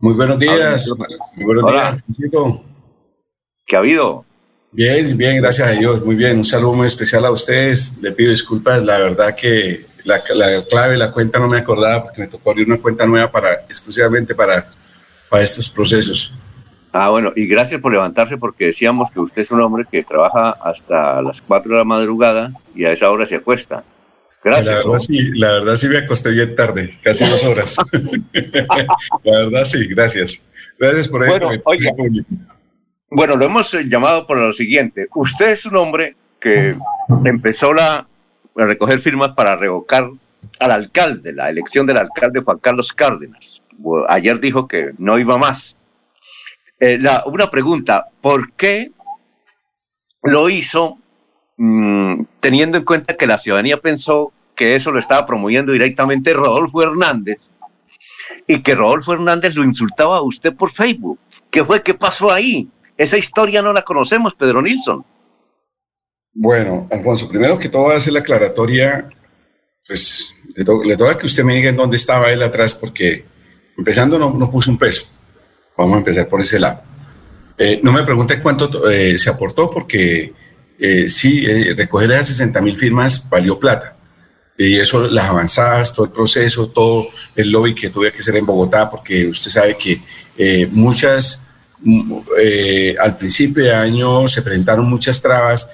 Muy buenos días. Muy buenos días, ¿Qué ha habido? Bien, bien, gracias a Dios. Muy bien. Un saludo muy especial a ustedes. Le pido disculpas. La verdad que la, la clave la cuenta no me acordaba porque me tocó abrir una cuenta nueva para exclusivamente para, para estos procesos. Ah, bueno, y gracias por levantarse porque decíamos que usted es un hombre que trabaja hasta las 4 de la madrugada y a esa hora se acuesta. Gracias. La verdad, sí, la verdad sí me acosté bien tarde, casi dos horas. la verdad sí, gracias. Gracias por. Bueno, bueno, lo hemos llamado por lo siguiente. Usted es un hombre que empezó la, a recoger firmas para revocar al alcalde, la elección del alcalde Juan Carlos Cárdenas. Ayer dijo que no iba más. Eh, una pregunta, ¿por qué lo hizo mm, teniendo en cuenta que la ciudadanía pensó que eso lo estaba promoviendo directamente Rodolfo Hernández y que Rodolfo Hernández lo insultaba a usted por Facebook? ¿Qué fue? ¿Qué pasó ahí? Esa historia no la conocemos, Pedro Nilsson. Bueno, Alfonso, primero que todo voy a hacer la aclaratoria, pues le, toca que usted me diga en dónde estaba él atrás, porque empezando no, no puso un peso. Vamos a empezar por ese lado. Eh, no me pregunte cuánto eh, se aportó, porque eh, sí, recoger esas 60 mil firmas valió plata. Y eso, las avanzadas, todo el proceso, todo el lobby que tuve que hacer en Bogotá, porque usted sabe que muchas, mm, al principio de año se presentaron muchas trabas.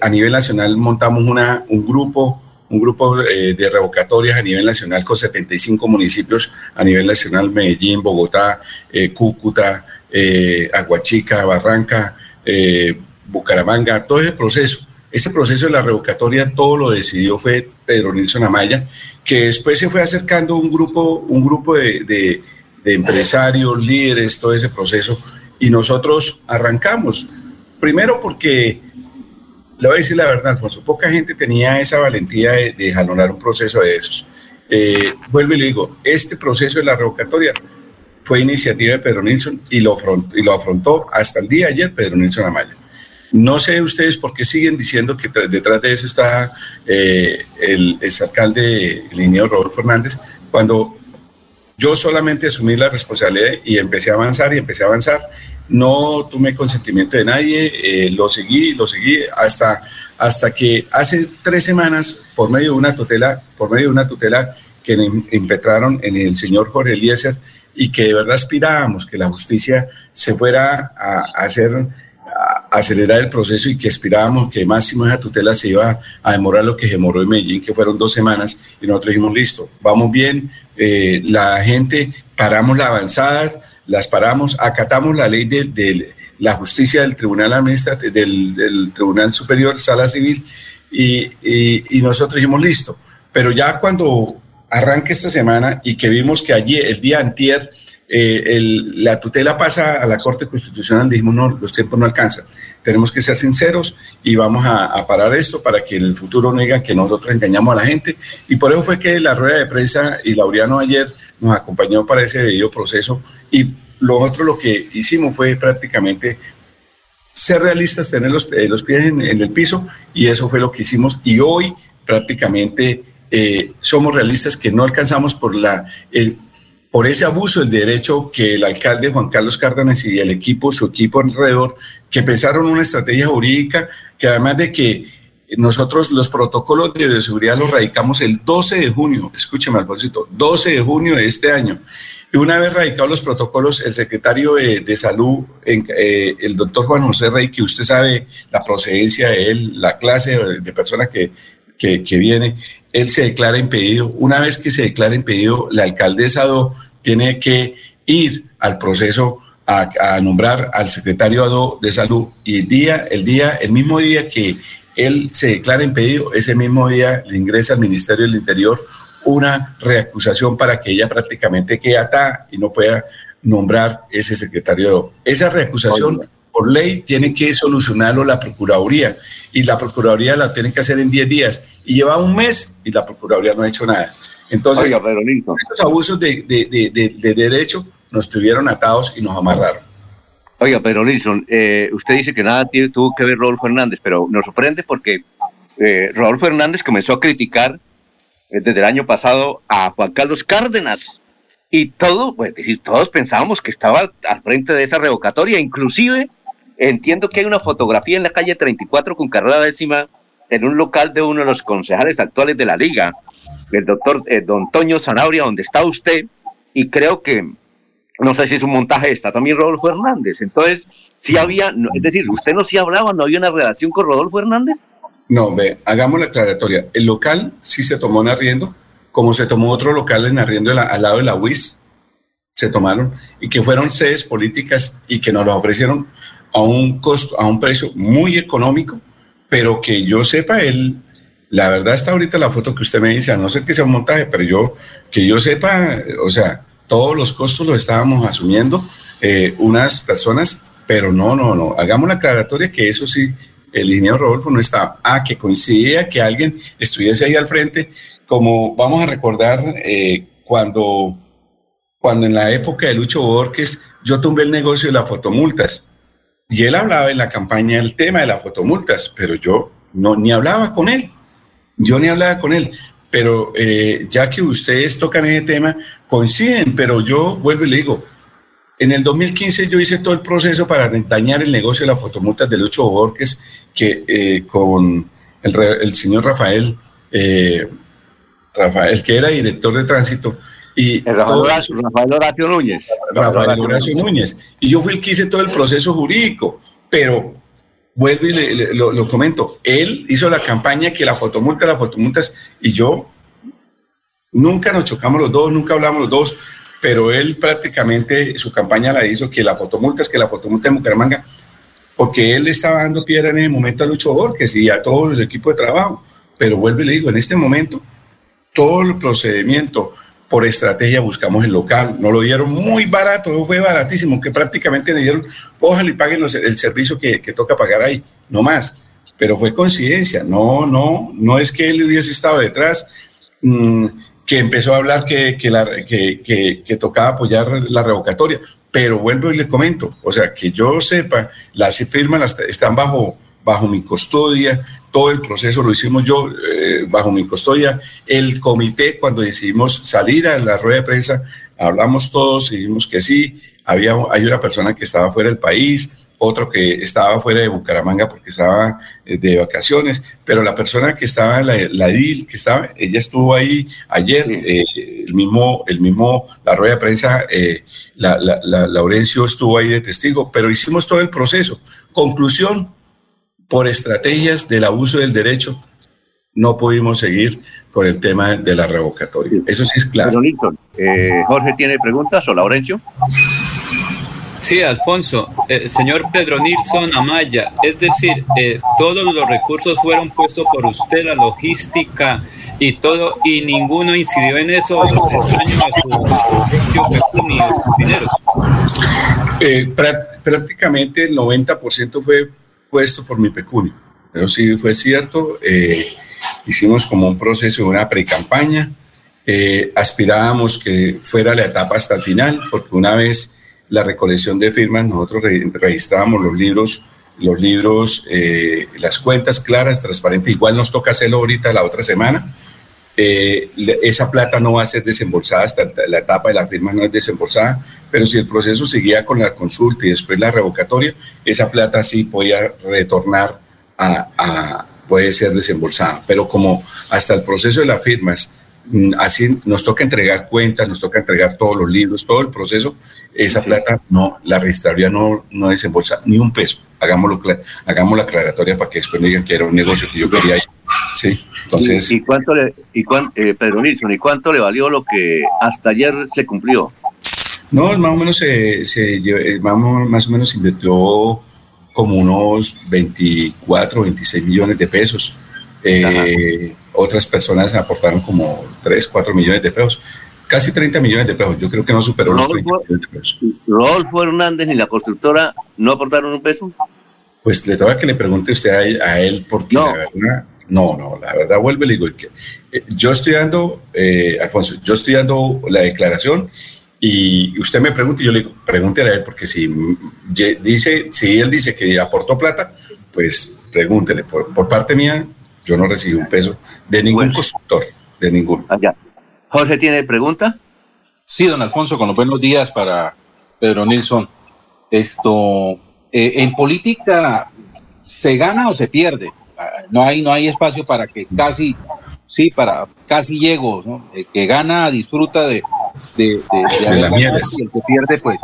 a nivel nacional montamos una, un grupo un grupo eh, de revocatorias a nivel nacional con 75 municipios a nivel nacional, Medellín, Bogotá, eh, Cúcuta, eh, Aguachica, Barranca, Bucaramanga, todo ese proceso. Ese proceso de la revocatoria todo lo decidió fue Pedro Nilsson Amaya, que después se fue acercando un grupo, un grupo de, empresarios, líderes, todo ese proceso, y nosotros arrancamos. Primero porque le voy a decir la verdad, Alfonso, poca gente tenía esa valentía de, de jalonar un proceso de esos. Eh, vuelvo y le digo, este proceso de la revocatoria fue iniciativa de Pedro Nilsson y lo, afrontó, y lo afrontó hasta el día de ayer Pedro Nilsson Amaya. No sé ustedes por qué siguen diciendo que detrás de eso está eh, el alcalde el ingeniero Rodolfo Fernández, cuando yo solamente asumí la responsabilidad y empecé a avanzar y empecé a avanzar. No tomé consentimiento de nadie, eh, lo seguí, lo seguí hasta, hasta que hace tres semanas, por medio de una tutela, por medio de una tutela que impetraron en el señor Jorge Eliezer y que de verdad aspirábamos que la justicia se fuera a, hacer acelerar el proceso y que aspirábamos que máximo esa tutela se iba a demorar lo que demoró en Medellín, que fueron dos semanas, y nosotros dijimos, listo, vamos bien, eh, la gente, paramos las avanzadas, las paramos, acatamos la ley de, la justicia del Tribunal Administrativo, del, Tribunal Superior, Sala Civil, y, nosotros dijimos, listo. Pero ya cuando arranque esta semana y que vimos que allí, el día antier, eh, la tutela pasa a la Corte Constitucional, dijimos, no, los tiempos no alcanzan. Tenemos que ser sinceros y vamos a, parar esto para que en el futuro no digan que nosotros engañamos a la gente. Y por eso fue que la rueda de prensa y Laureano ayer nos acompañó para ese debido proceso y lo otro lo que hicimos fue prácticamente ser realistas, tener los, eh, los pies en, el piso y eso fue lo que hicimos y hoy prácticamente eh, somos realistas que no alcanzamos por la... El, por ese abuso del derecho que el alcalde Juan Carlos Cárdenas y el equipo, su equipo alrededor, que pensaron una estrategia jurídica que además de que nosotros los protocolos de seguridad los radicamos el 12 de junio, escúcheme Alfonsito, 12 de junio de este año. Y una vez radicados los protocolos, el secretario de, Salud, eh, el doctor Juan José Rey, que usted sabe la procedencia de él, la clase de persona que, que, viene, él se declara impedido. Una vez que se declara impedido, la alcaldesa Do tiene que ir al proceso a, a, nombrar al secretario de salud y el día, el día, el mismo día que él se declara impedido, ese mismo día le ingresa al Ministerio del Interior una reacusación para que ella prácticamente quede atada y no pueda nombrar ese secretario. Esa reacusación por ley tiene que solucionarlo la Procuraduría y la Procuraduría la tiene que hacer en 10 días y lleva un mes y la Procuraduría no ha hecho nada. Entonces, estos abusos de, de, derecho nos tuvieron atados y nos amarraron. Oiga, Pedro Nilsson, eh, usted dice que nada tuvo que ver Rodolfo Hernández, pero nos sorprende porque eh, Rodolfo Hernández comenzó a criticar eh, desde el año pasado a Juan Carlos Cárdenas. Y todo, pues todos pensábamos que estaba al frente de esa revocatoria, inclusive entiendo que hay una fotografía en la calle 34 con carrera décima en un local de uno de los concejales actuales de la liga, el doctor eh, don Toño Zanabria, donde está usted, y creo que, no sé si es un montaje, está también Rodolfo Hernández. Entonces, si había, es decir, usted no si hablaba, no había una relación con Rodolfo Hernández. No, ve, hagamos la aclaratoria. El local sí se tomó en arriendo, como se tomó otro local en arriendo al lado de la UIS, se tomaron, y que fueron sedes políticas y que nos lo ofrecieron a un a un precio muy económico, pero que yo sepa, él, la verdad está ahorita la foto que usted me dice, no ser que sea un montaje, pero yo, que yo sepa, o sea, todos los costos los estábamos asumiendo eh, unas personas, pero no, no, no, hagamos la aclaratoria que eso sí, el ingeniero Rodolfo no estaba. Ah, que coincidía que alguien estuviese ahí al frente, como vamos a recordar eh, cuando, cuando en la época de Lucho Borges yo tumbé el negocio de las fotomultas y él hablaba en la campaña el tema de las fotomultas, pero yo no ni hablaba con él. Yo ni hablaba con él. Pero eh, ya que ustedes tocan ese tema, coinciden, pero yo vuelvo y le digo, en el 2015 yo hice todo el proceso para dañar el negocio de las fotomultas de Lucho Borges, que eh, con el, señor Rafael, eh, Rafael, que era director de tránsito, y Rafael, Horacio, Núñez. Rafael Horacio Núñez. Y yo fui el que hice todo el proceso jurídico, pero vuelvo y lo, comento, él hizo la campaña que la fotomulta, las fotomultas, y yo nunca nos chocamos los dos, nunca hablamos los dos, pero él prácticamente su campaña la hizo que la fotomulta es que la fotomulta de Bucaramanga, porque él estaba dando piedra en ese momento a Lucho Borges y a todo el equipo de trabajo. Pero vuelvo y le digo, en este momento, todo el procedimiento, por estrategia buscamos el local, no lo dieron muy barato, fue baratísimo, que prácticamente le dieron, ojalá y paguen el servicio que, toca pagar ahí, no más. Pero fue coincidencia, no, no, no es que él hubiese estado detrás, mm, que empezó a hablar que, que, tocaba apoyar la revocatoria. Pero vuelvo y le comento, o sea, que yo sepa, las firmas están bajo, bajo mi custodia, todo el proceso lo hicimos yo eh, bajo mi custodia. El comité, cuando decidimos salir a la rueda de prensa, hablamos todos y dijimos que sí. Había, hay una persona que estaba fuera del país, otro que estaba fuera de Bucaramanga porque estaba eh, de vacaciones, pero la persona que estaba, la, la DIL, que estaba, ella estuvo ahí ayer, eh, el mismo, el mismo, la rueda de prensa, la, la, la, Laurencio estuvo ahí de testigo, pero hicimos todo el proceso. Conclusión, por estrategias del abuso del derecho, no pudimos seguir con el tema de la revocatoria. Eso sí es claro. Eh, Jorge tiene preguntas o Laurencio. Sí, Alfonso, el señor Pedro Nilsson Amaya, es decir, eh, todos los recursos fueron puestos por usted, la logística y todo, y ninguno incidió en eso, a su eh, prácticamente el 90% fue puesto por mi pecunio. Pero sí fue cierto, eh, hicimos como un proceso, una pre-campaña, eh, aspirábamos que fuera la etapa hasta el final, porque una vez la recolección de firmas, nosotros registrábamos los libros, los libros, eh, las cuentas claras, transparentes, igual nos toca hacerlo ahorita la otra semana, eh, esa plata no va a ser desembolsada hasta la etapa de la firma, no es desembolsada, pero si el proceso seguía con la consulta y después la revocatoria, esa plata sí podía retornar a, puede ser desembolsada. Pero como hasta el proceso de las firmas, mm, así nos toca entregar cuentas, nos toca entregar todos los libros, todo el proceso, esa plata no, la registraría no, no desembolsa ni un peso. Hagámoslo, hagamos la aclaratoria para que después digan que era un negocio que yo quería ir. Sí. Entonces, ¿Y, cuánto le, y eh, Pedro Nilsson, ¿y cuánto le valió lo que hasta ayer se cumplió? No, más o menos se, se eh, más o menos invirtió como unos 24, 26 millones de pesos. Eh, otras personas aportaron como 3, 4 millones de pesos. Casi 30 millones de pesos. Yo creo que no superó los 30 millones de pesos. ¿Rodolfo Hernández ni la constructora no aportaron un peso? Pues le toca que le pregunte usted a, él, porque la verdad no, no, la verdad vuelve, le digo que eh, yo estoy dando, eh, Alfonso, yo estoy dando la declaración y usted me pregunta y yo le digo, pregúntele a él, porque si dice, si él dice que aportó plata, pues pregúntele. Por, parte mía, yo no recibí un peso de ningún constructor, de ningún. Allá. Jorge tiene pregunta. Sí, don Alfonso, con los buenos días para Pedro Nilsson. Esto, eh, en política, ¿se gana o se pierde? No hay, no hay espacio para que casi, sí, para casi llego, ¿no? El que gana disfruta de, de, de, y el que pierde, pues,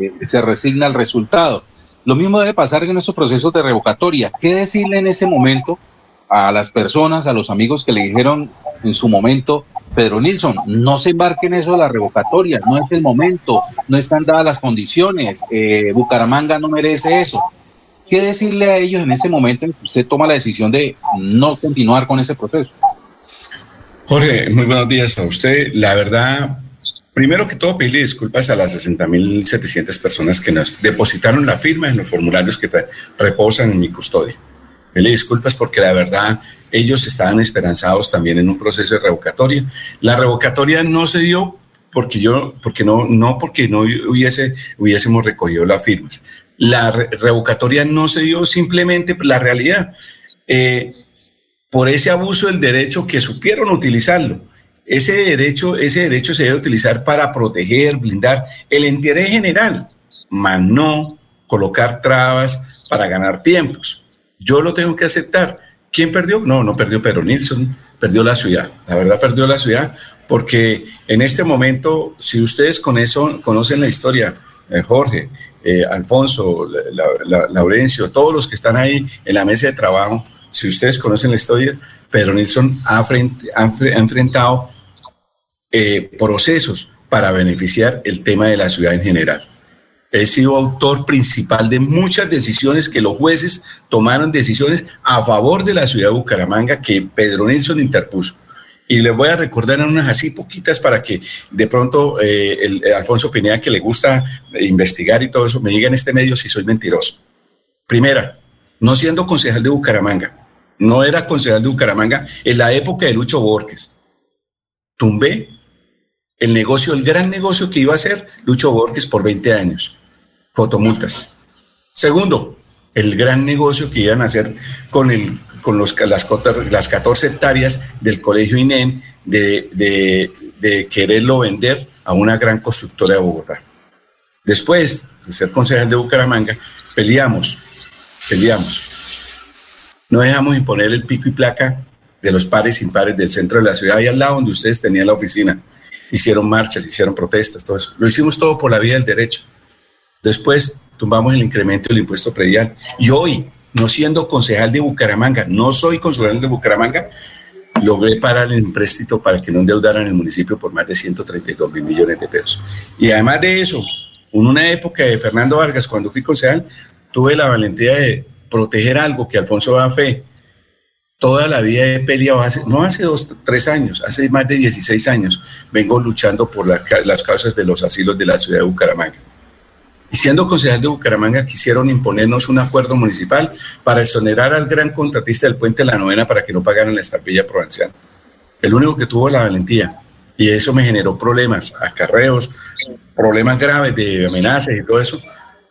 eh, se resigna al resultado. Lo mismo debe pasar en esos procesos de revocatoria. ¿Qué decirle en ese momento a las personas, a los amigos que le dijeron en su momento, Pedro Nilsson, no se embarque en eso de la revocatoria, no es el momento, no están dadas las condiciones, eh, Bucaramanga no merece eso. ¿Qué decirle a ellos en ese momento en que usted toma la decisión de no continuar con ese proceso? Jorge, muy buenos días a usted. La verdad, primero que todo, pedirle disculpas a las 60.700 personas que nos depositaron la firma en los formularios que reposan en mi custodia. Pedirle disculpas porque la verdad ellos estaban esperanzados también en un proceso de revocatoria. La revocatoria no se dio porque yo, porque no, no porque no hubiese, hubiésemos recogido las firmas. La revocatoria no se dio simplemente la realidad, eh, por ese abuso del derecho que supieron utilizarlo. Ese derecho, ese derecho se debe utilizar para proteger, blindar el interés general, mas no colocar trabas para ganar tiempos. Yo lo tengo que aceptar ¿Quién perdió? No, no perdió Pedro Nilsson, perdió la ciudad. La verdad perdió la ciudad porque en este momento, si ustedes con eso conocen la historia, eh, Jorge, eh, Alfonso, Laurencio, todos los que están ahí en la mesa de trabajo, si ustedes conocen la historia, Pedro Nilsson ha, enfrentado eh, procesos para beneficiar el tema de la ciudad en general. He sido autor principal de muchas decisiones que los jueces tomaron decisiones a favor de la ciudad de Bucaramanga que Pedro Nelson interpuso. Y les voy a recordar unas así poquitas para que de pronto eh, el, Alfonso Pineda, que le gusta investigar y todo eso, me diga en este medio si soy mentiroso. Primera, no siendo concejal de Bucaramanga, no era concejal de Bucaramanga en la época de Lucho Borges. Tumbé el negocio, el gran negocio que iba a hacer Lucho Borges por 20 años, fotomultas. Segundo, el gran negocio que iban a hacer con, el, con los, las, las 14 hectáreas del colegio INEN de, de, de quererlo vender a una gran constructora de Bogotá. Después de ser concejal de Bucaramanga, peleamos, peleamos. No dejamos imponer el pico y placa de los pares impares del centro de la ciudad, ahí al lado donde ustedes tenían la oficina hicieron marchas, hicieron protestas, todo eso. Lo hicimos todo por la vía del derecho. Después tumbamos el incremento del impuesto predial. Y hoy, no siendo concejal de Bucaramanga, no soy concejal de Bucaramanga, logré parar el empréstito para que no endeudaran el municipio por más de 132 mil millones de pesos. Y además de eso, en una época de Fernando Vargas, cuando fui concejal, tuve la valentía de proteger algo que Alfonso Bafé toda la vida he peleado, no hace dos, tres años, hace más de 16 años, vengo luchando por las causas de los asilos de la ciudad de Bucaramanga. Y siendo concejal de Bucaramanga, quisieron imponernos un acuerdo municipal para exonerar al gran contratista del puente de la novena para que no pagaran la estampilla provincial. El único que tuvo la valentía. Y eso me generó problemas, acarreos, problemas graves de amenazas y todo eso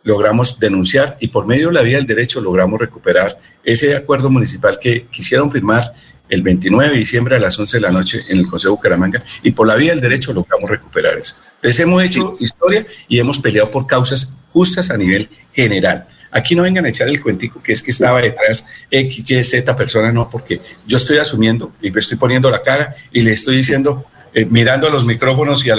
logramos denunciar y por medio de la vía del derecho logramos recuperar ese acuerdo municipal que quisieron firmar el 29 de diciembre a las 11 de la noche en el Consejo Bucaramanga y por la vía del derecho logramos recuperar eso. Entonces hemos hecho historia y hemos peleado por causas justas a nivel general. Aquí no vengan a echar el cuentico que es que estaba detrás X, Y, Z persona, no, porque yo estoy asumiendo y me estoy poniendo la cara y le estoy diciendo eh, mirando a los micrófonos y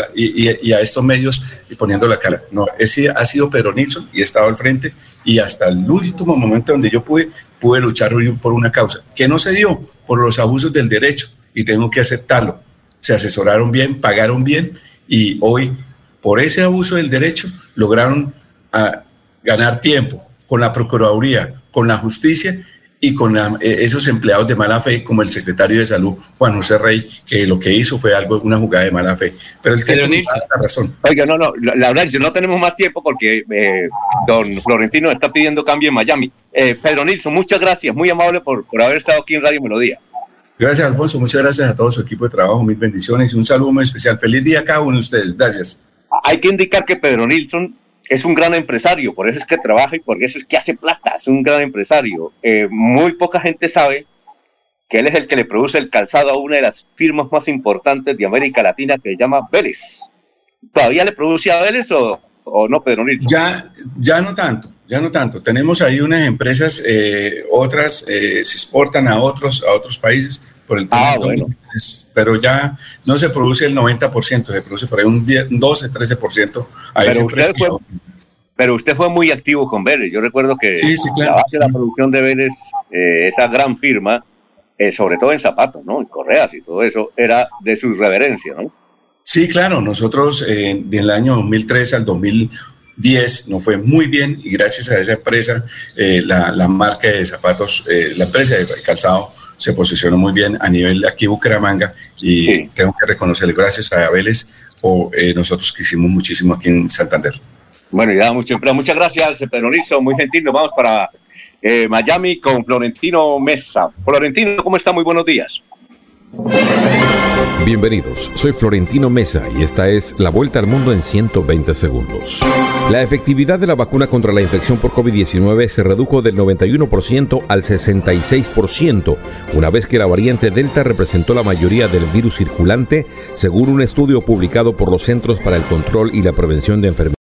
a, estos medios y poniendo la cara. No, ese ha sido Pedro Nilsson y he estado al frente y hasta el último momento donde yo pude, pude luchar por una causa que no se dio por los abusos del derecho y tengo que aceptarlo. Se asesoraron bien, pagaron bien y hoy por ese abuso del derecho lograron ah, ganar tiempo con la Procuraduría, con la justicia y con eh, esos empleados de mala fe, como el secretario de Salud, Juan José Rey, que lo que hizo fue algo, una jugada de mala fe. Pero el tiene la razón. Oiga, no, no, la verdad, no tenemos más tiempo porque eh, don Florentino está pidiendo cambio en Miami. Eh, Pedro Nilsson, muchas gracias, muy amable por, por haber estado aquí en Radio Melodía. Gracias, Alfonso, muchas gracias a todo su equipo de trabajo, mil bendiciones y un saludo muy especial. Feliz día a cada uno de ustedes, gracias. Hay que indicar que Pedro Nilsson es un gran empresario, por eso es que trabaja y por eso es que hace plata, es un gran empresario. Eh, muy poca gente sabe que él es el que le produce el calzado a una de las firmas más importantes de América Latina que se llama Vélez. ¿Todavía le produce a Vélez o, o no, Pedro Nilsson? Ya, ya no tanto, ya no tanto. Tenemos ahí unas empresas, eh, otras eh, se exportan a otros, a otros países por el tema ah, bueno. pero ya no se produce el 90%, se produce por ahí un, 12, 13% a pero usted, fue, pero usted fue muy activo con Vélez. Yo recuerdo que la base de la producción de Vélez, eh, esa gran firma, sobre todo en zapatos, ¿no? En correas y todo eso, era de su reverencia, ¿no? Sí, claro. Nosotros del año 2003 al 2010 nos fue muy bien y gracias a esa empresa, la, la, marca de zapatos, la empresa de calzado se posicionó muy bien a nivel de aquí Bucaramanga y tengo que reconocerle gracias a Vélez o nosotros que hicimos muchísimo aquí en Santander. Bueno, ya mucho, muchas gracias, Pedro Lizo, muy gentil. Nos vamos para eh, Miami con Florentino Mesa. Florentino, ¿cómo está? Muy buenos días. Bienvenidos, soy Florentino Mesa y esta es la vuelta al mundo en 120 segundos. La efectividad de la vacuna contra la infección por COVID-19 se redujo del 91% al 66%, una vez que la variante Delta representó la mayoría del virus circulante, según un estudio publicado por los Centros para el Control y la Prevención de Enfermedades.